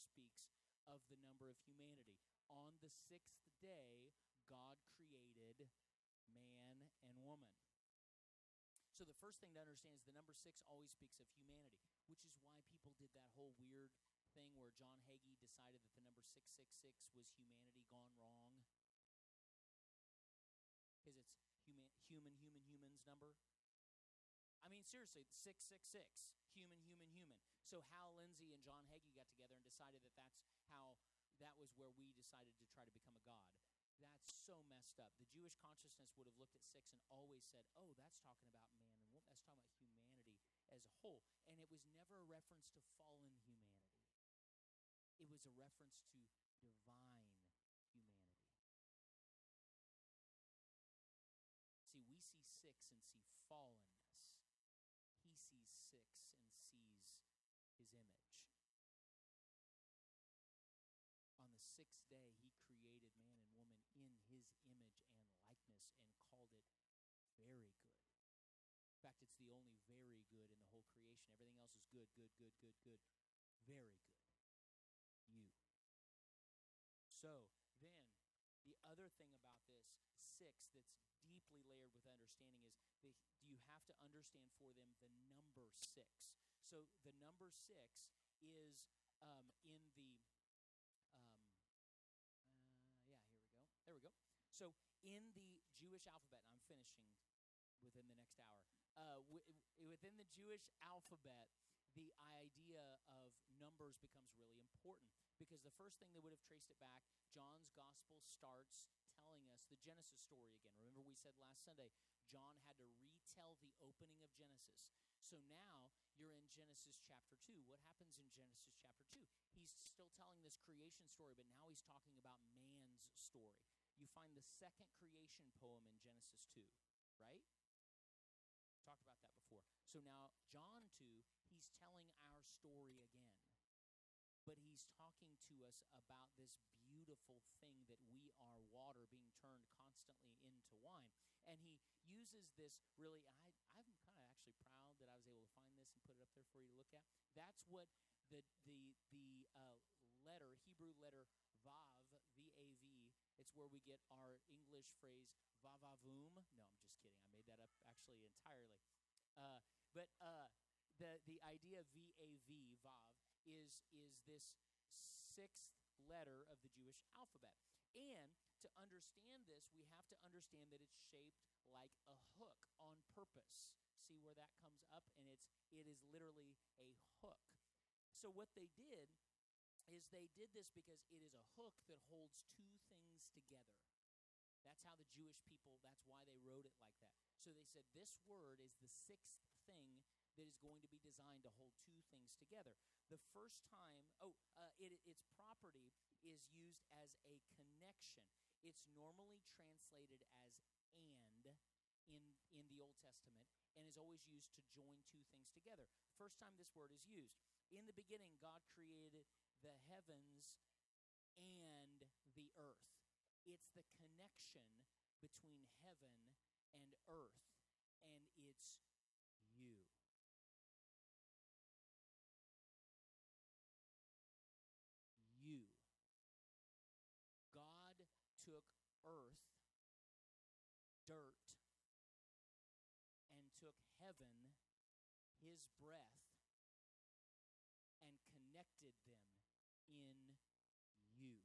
S1: speaks of the number of humanity. On the sixth day, God created man and woman. So the first thing to understand is the number six always speaks of humanity, which is why people did that whole weird thing where John Hagee decided that the number 666 was humanity gone wrong? Because it's human, human, human, humans number. I mean, seriously, 666, human, human, human. So Hal Lindsey and John Hagee got together and decided that that's how, that was where we decided to try to become a god. That's so messed up. The Jewish consciousness would have looked at six and always said, oh, that's talking about man and woman. That's talking about humanity as a whole. And it was never a reference to fallen humanity, it was a reference to divine humanity. See, we see six and see fallenness, he sees six and sees his image. On the sixth day, he created man and woman in his image and likeness and called it very good. In fact, it's the only very good in the whole creation. Everything else is good, good, good, good, good. Very good. So, then, the other thing about this six that's deeply layered with understanding is they, you have to understand for them the number six. So, the number six is um, in the um, uh, yeah, here we go. There we go. So, in the Jewish alphabet, I'm finishing within the next hour. Uh, w- within the Jewish alphabet, the idea of numbers becomes really important because the first thing they would have traced it back, John's gospel starts telling us the Genesis story again. Remember, we said last Sunday, John had to retell the opening of Genesis. So now you're in Genesis chapter 2. What happens in Genesis chapter 2? He's still telling this creation story, but now he's talking about man's story. You find the second creation poem in Genesis 2, right? Talked about that before. So now, John 2, he's telling our story again. But he's talking to us about this beautiful thing that we are water being turned constantly into wine. And he uses this really, I, I'm kind of actually proud that I was able to find this and put it up there for you to look at. That's what the, the, the uh, letter, Hebrew letter Vav, V A V, it's where we get our English phrase vavavum. No, I'm just kidding. I made that up actually entirely. Uh, but uh, the the idea of VAV Vav is is this sixth letter of the Jewish alphabet. And to understand this, we have to understand that it's shaped like a hook on purpose. See where that comes up and it's it is literally a hook. So what they did is they did this because it is a hook that holds two things together. That's how the Jewish people, that's why they wrote it like that. So they said this word is the sixth thing that is going to be designed to hold two things together. The first time, oh, uh, it, its property is used as a connection. It's normally translated as and in, in the Old Testament and is always used to join two things together. First time this word is used. In the beginning, God created the heavens and the earth. It's the connection between heaven and earth, and it's his breath, and connected them in you.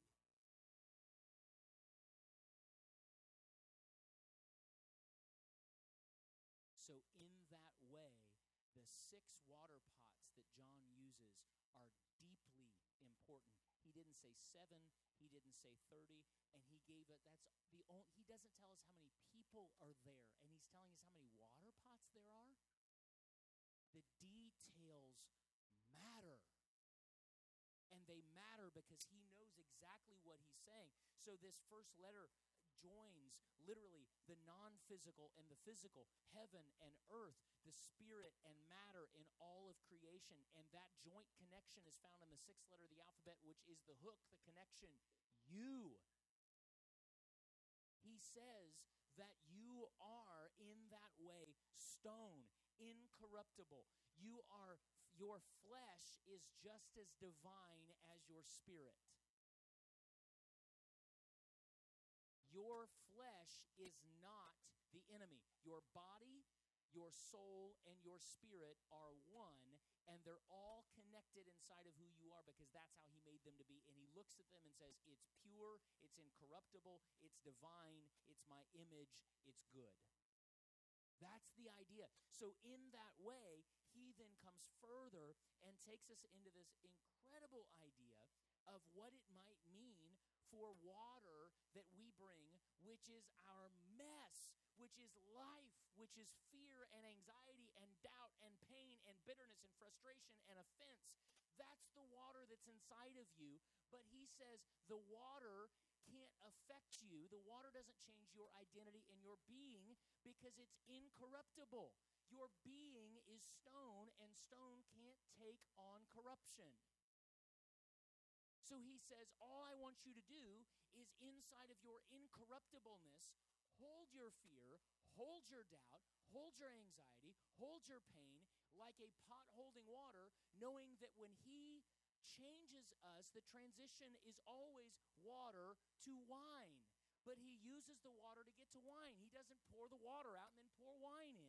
S1: So, in that way, the six water pots that John uses are deeply important. He didn't say seven, he didn't say 30, and he gave it that's the only he doesn't tell us how many people are there, and he's telling us how many water pots there are. The details matter and they matter because he knows exactly what he's saying. So this first letter joins literally the non physical and the physical, heaven and earth, the spirit and matter in all of creation. And that joint connection is found in the sixth letter of the alphabet, which is the hook, the connection. You. He says that you are in that way stone, incorruptible. You are your flesh is just as divine as your spirit. Your flesh is not the enemy. Your body, your soul, and your spirit are one, and they're all connected inside of who you are because that's how he made them to be. And he looks at them and says, It's pure, it's incorruptible, it's divine, it's my image, it's good. That's the idea. So, in that way, then comes further and takes us into this incredible idea of what it might mean for water that we bring, which is our mess, which is life, which is fear and anxiety and doubt and pain and bitterness and frustration and offense. That's the water that's inside of you. But he says the water can't affect you. The water doesn't change your identity and your being because it's incorruptible. Your being is stone, and stone can't take on corruption. So he says, All I want you to do is inside of your incorruptibleness, hold your fear, hold your doubt, hold your anxiety, hold your pain like a pot holding water, knowing that when he changes us, the transition is always water to wine. But he uses the water to get to wine. He doesn't pour the water out and then pour wine in.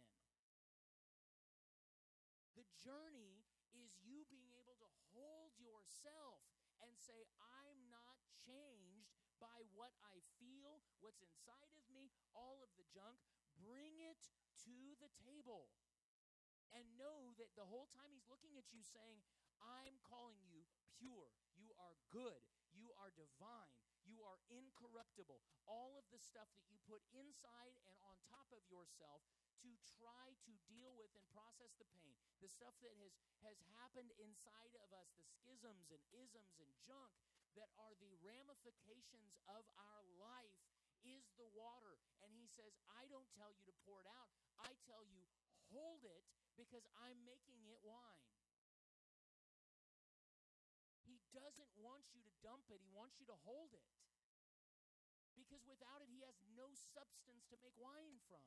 S1: Journey is you being able to hold yourself and say, I'm not changed by what I feel, what's inside of me, all of the junk. Bring it to the table. And know that the whole time he's looking at you saying, I'm calling you pure. You are good. You are divine. You are incorruptible. All of the stuff that you put inside and on top of yourself to try to deal with and process the pain, the stuff that has, has happened inside of us, the schisms and isms and junk that are the ramifications of our life, is the water. And he says, I don't tell you to pour it out, I tell you, hold it because I'm making it wine. He doesn't want you to dump it, he wants you to hold it. Because without it, he has no substance to make wine from.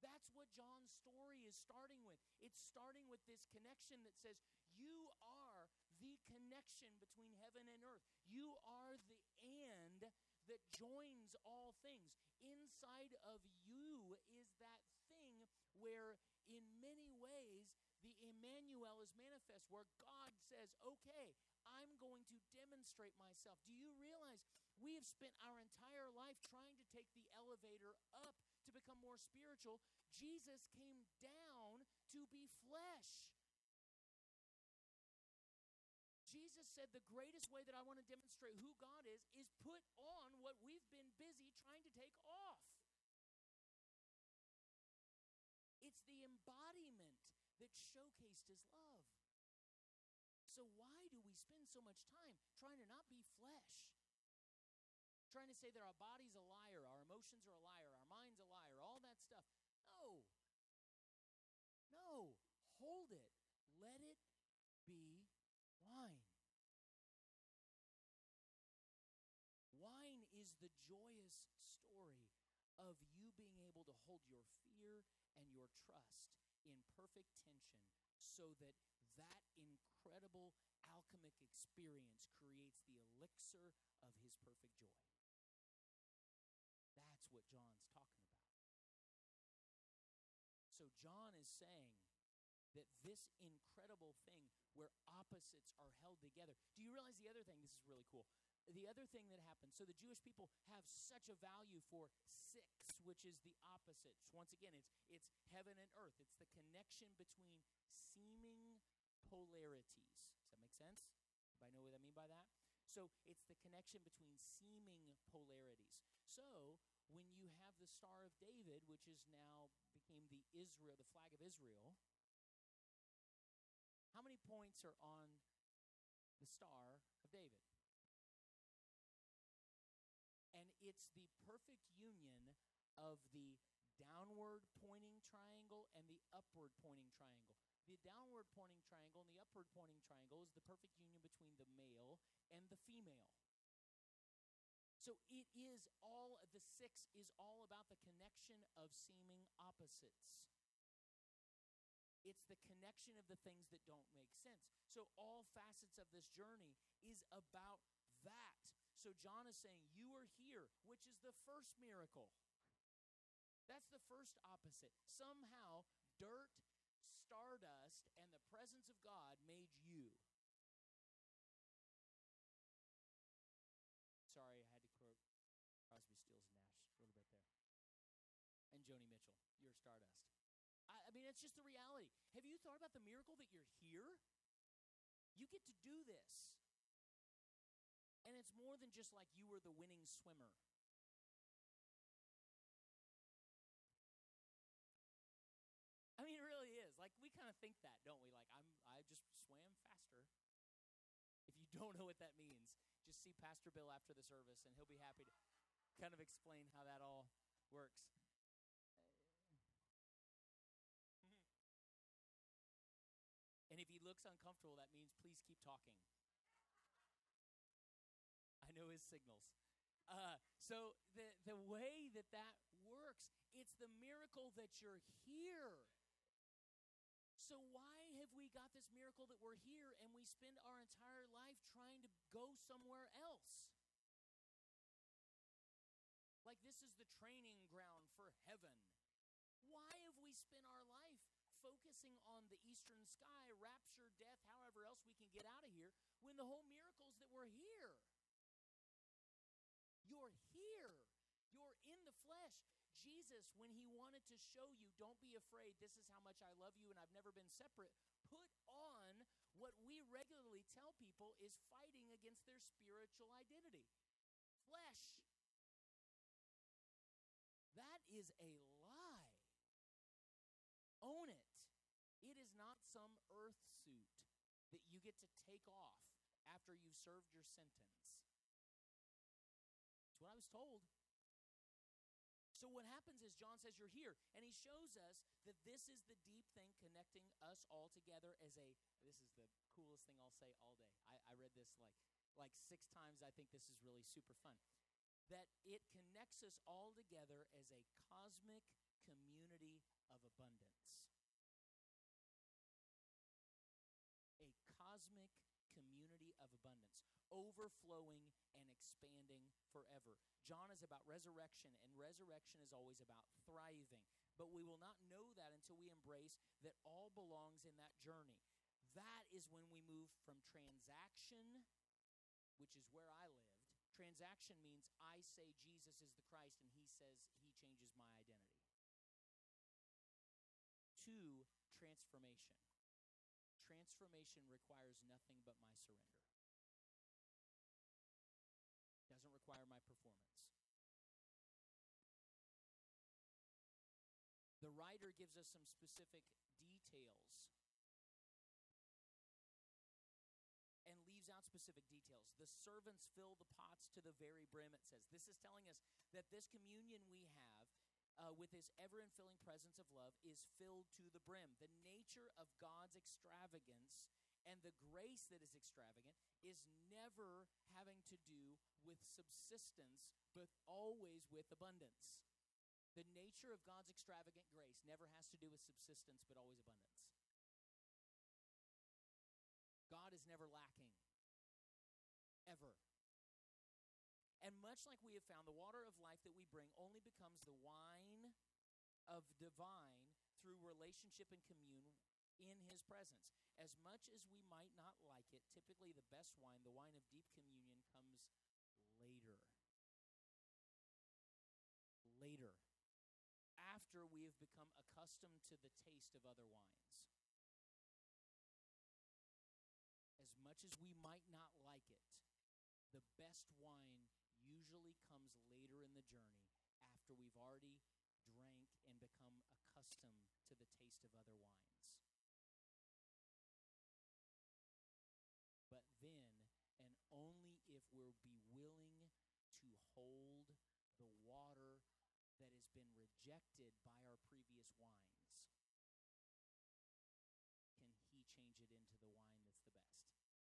S1: That's what John's story is starting with. It's starting with this connection that says, You are the connection between heaven and earth. You are the and that joins all things. Inside of you is that thing where, in many ways, the Emmanuel is manifest, where God says, Okay, I'm going to demonstrate myself. Do you realize we have spent our entire life trying to take the elevator up to become more spiritual? Jesus came down to be flesh. Jesus said, The greatest way that I want to demonstrate who God is is put on what we've been busy trying to take off. It's the embodiment that showcased his love. So, why do we spend so much time trying to not be flesh? Trying to say that our body's a liar, our emotions are a liar, our mind's a liar, all that stuff. No. No. Hold it. Let it be wine. Wine is the joyous story of you being able to hold your fear and your trust in perfect tension so that that incredible alchemic experience creates the elixir of his perfect joy. What John's talking about. So, John is saying that this incredible thing where opposites are held together. Do you realize the other thing? This is really cool. The other thing that happens so the Jewish people have such a value for six, which is the opposites. Once again, it's, it's heaven and earth, it's the connection between seeming polarities. Does that make sense? Anybody know what I mean by that? So it's the connection between seeming polarities. So when you have the Star of David, which is now became the Israel, the flag of Israel, how many points are on the Star of David? And it's the perfect union of the downward pointing triangle and the upward pointing triangle. The downward pointing triangle and the upward pointing triangle is the perfect union between the male and the female. So it is all, the six is all about the connection of seeming opposites. It's the connection of the things that don't make sense. So all facets of this journey is about that. So John is saying, You are here, which is the first miracle. That's the first opposite. Somehow, dirt, stardust, and the presence of God made you. Joni Mitchell. You're stardust. It's just the reality. Have you thought about the miracle that you're here? You get to do this. And it's more than just like you were the winning swimmer. I mean, it really is. Like we kind of think that, don't we? Like I'm, I just swam faster. If you don't know what that means, just see Pastor Bill after the service, and he'll be happy to kind of explain how that all works. Looks uncomfortable, that means please keep talking. I know his signals. Uh, so the the way that that works, it's the miracle that you're here. So why have we got this miracle that we're here and we spend our entire life trying to go somewhere else? Like this is the training ground for heaven. Why have we spent our life focusing on the eastern sky, rapture, death, however else we can get out of here, when the whole miracle is that we're here? You're here. You're in the flesh. Jesus, when he wanted to show you, don't be afraid, this is how much I love you and I've never been separate, put on what we regularly tell people is fighting against their spiritual identity flesh. That is a lie. Own it. It is not some earth suit that you get to take off after you've served your sentence. That's what I was told. So what happens is John says you're here and he shows us that this is the deep thing connecting us all together as a this is the coolest thing I'll say all day. I, I read this like like six times. I think this is really super fun. That it connects us all together as a cosmic community of abundance. A cosmic community of abundance, overflowing and expanding forever. John is about resurrection, and resurrection is always about thriving. But we will not know that until we embrace that all belongs in that journey. That is when we move from transaction, which is where I lived. Transaction means I say Jesus is the Christ, and he says he changes my identity. To transformation. Transformation requires nothing but my surrender. Gives us some specific details and leaves out specific details. The servants fill the pots to the very brim, it says. This is telling us that this communion we have uh, with his ever infilling presence of love is filled to the brim. The nature of God's extravagance and the grace that is extravagant is never having to do with subsistence, but always with abundance. The nature of God's extravagant grace never has to do with subsistence, but always abundance. God is never lacking, ever. And much like we have found, the water of life that we bring only becomes the wine of divine through relationship and commune in his presence. As much as we might not like it, typically the best wine, the wine of deep communion, comes After we have become accustomed to the taste of other wines. As much as we might not like it, the best wine usually comes later in the journey after we've already drank and become accustomed to the taste of other wines. But then, and only if we'll be willing to hold the water that has been rejected by our previous wines, can He change it into the wine that's the best.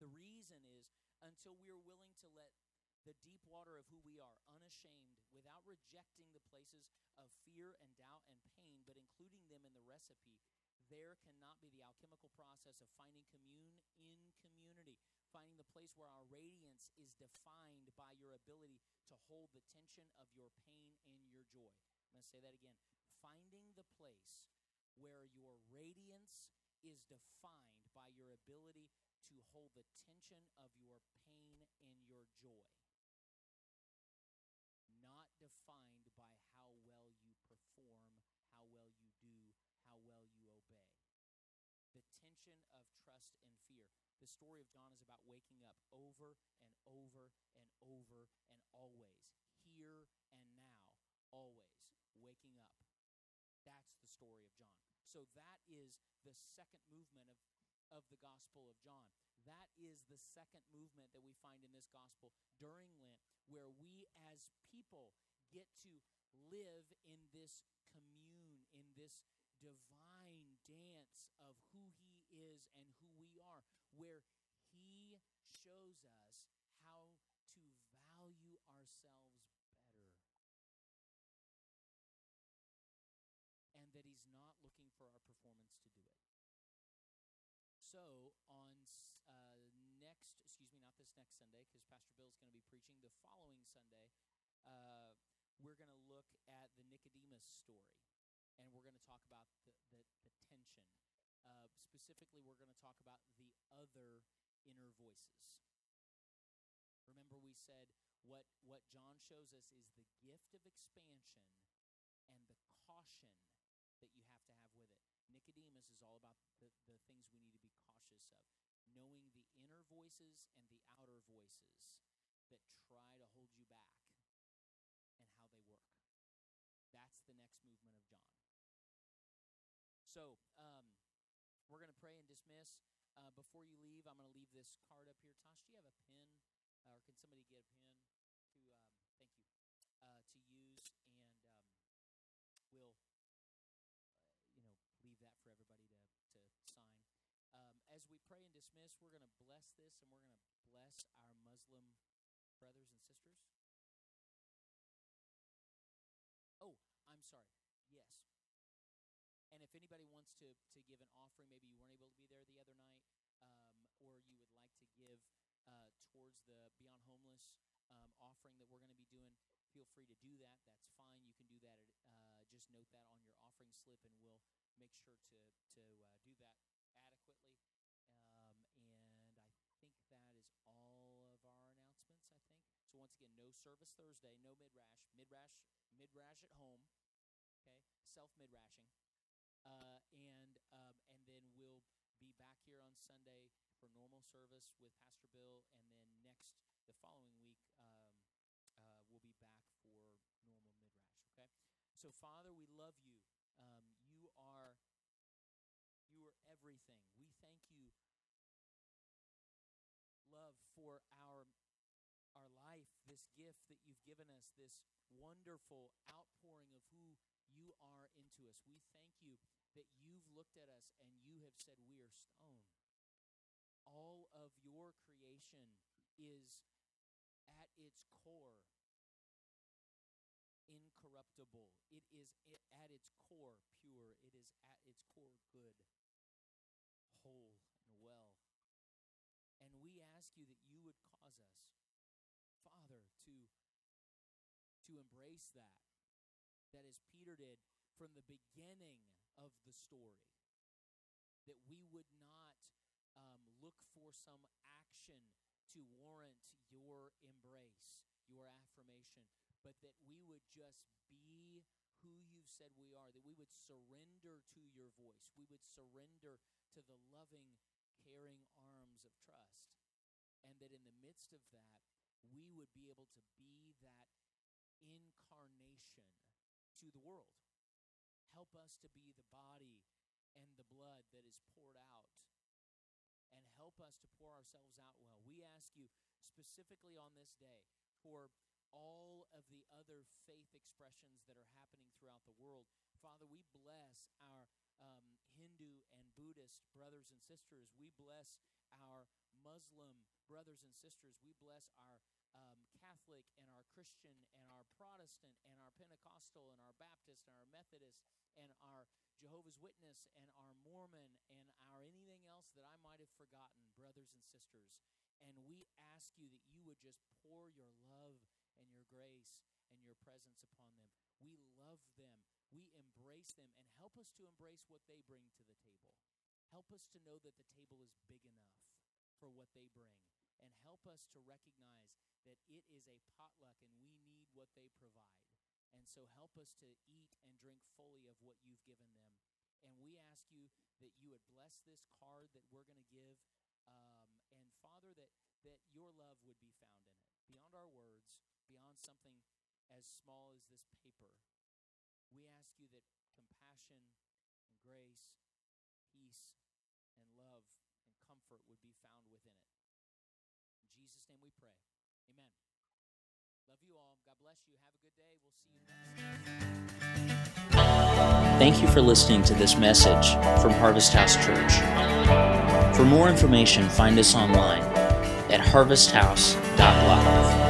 S1: The reason is until we are willing to let the deep water of who we are, unashamed, without rejecting the places of fear and doubt and pain, but including them in the recipe, there cannot be the alchemical process of finding commune in community, finding the place where our radiance is defined by your ability to hold the tension of your pain and your joy. I'm going to say that again. Finding the place where your radiance is defined by your ability to hold the tension of your pain and your joy, not defined by how well you perform, how well you do, how well you obey. The tension of trust and fear. The story of John is about waking up over and over and over and always, here and now, always, waking up. That's the story of John. So that is the second movement of, of the Gospel of John. That is the second movement that we find in this Gospel during Lent, where we as people get to live in this commune, in this divine dance of who He is and who where He shows us how to value ourselves better. And that He's not looking for our performance to do it. So, on uh, next, excuse me, not this next Sunday, because Pastor Bill is going to be preaching, the following Sunday, uh, we're going to look at the Nicodemus story. And we're going to talk about the, the, the tension. Uh, specifically, we're going to talk about the other inner voices. Remember, we said what, what John shows us is the gift of expansion and the caution that you have to have with it. Nicodemus is all about the, the things we need to be cautious of, knowing the inner voices and the outer voices that try to hold you back and how they work. That's the next movement of John. So, um, we're going to pray and dismiss. Uh, before you leave, I'm going to leave this card up here. Tosh, do you have a pen? Uh, or can somebody get a pen to, um, thank you, uh, to use? And um, we'll, uh, you know, leave that for everybody to, to sign. Um, as we pray and dismiss, we're going to bless this and we're going to bless our Muslim brothers and sisters. Oh, I'm sorry. Yes. And if anybody wants to, to give an offering, maybe you weren't able to be there the other night, um, or you would like to give uh, towards the Beyond Homeless um, offering that we're going to be doing, feel free to do that. That's fine. You can do that. At, uh, just note that on your offering slip, and we'll make sure to, to uh, do that adequately. Um, and I think that is all of our announcements, I think. So once again, no service Thursday, no midrash, midrash, midrash at home. Okay, self midrashing. Uh, and um, and then we'll be back here on Sunday for normal service with Pastor Bill, and then next the following week um, uh, we'll be back for normal midrash. Okay, so Father, we love you. Um, you are you are everything. We thank you, love, for our our life, this gift that you've given us, this wonderful outpouring of who you are into us. We thank you that you've looked at us and you have said, We are stone. All of your creation is at its core incorruptible. It is at its core pure. It is at its core good, whole, and well. And we ask you that you would cause us, Father, to, to embrace that. That as Peter did from the beginning of the story, that we would not um, look for some action to warrant your embrace, your affirmation, but that we would just be who you've said we are, that we would surrender to your voice, we would surrender to the loving, caring arms of trust, and that in the midst of that, we would be able to be that incarnation to the world. Help us to be the body and the blood that is poured out. Help us to pour ourselves out well. We ask you specifically on this day for all of the other faith expressions that are happening throughout the world. Father, we bless our um, Hindu and Buddhist brothers and sisters. We bless our Muslim brothers and sisters. We bless our Catholic and our Christian and our Protestant and our Pentecostal and our Baptist and our Methodist and our Jehovah's Witness and our Mormon and our anything else that I might have forgotten, brothers and sisters. And we ask you that you would just pour your love and your grace and your presence upon them. We love them. We embrace them and help us to embrace what they bring to the table. Help us to know that the table is big enough for what they bring. And help us to recognize that it is a potluck and we need what they provide. And so help us to eat and drink fully of what you've given them. And we ask you that you would bless this card that we're going to give. Um, and Father, that, that your love would be found in it, beyond our words, beyond something as small as this paper. We ask you that compassion and grace, peace and love and comfort would be found within it. In Jesus' name we pray. Amen. Love you all. God bless you. Have a good day. We'll see you
S2: Thank you for listening to this message from Harvest House Church. For more information, find us online at harvesthouse.live.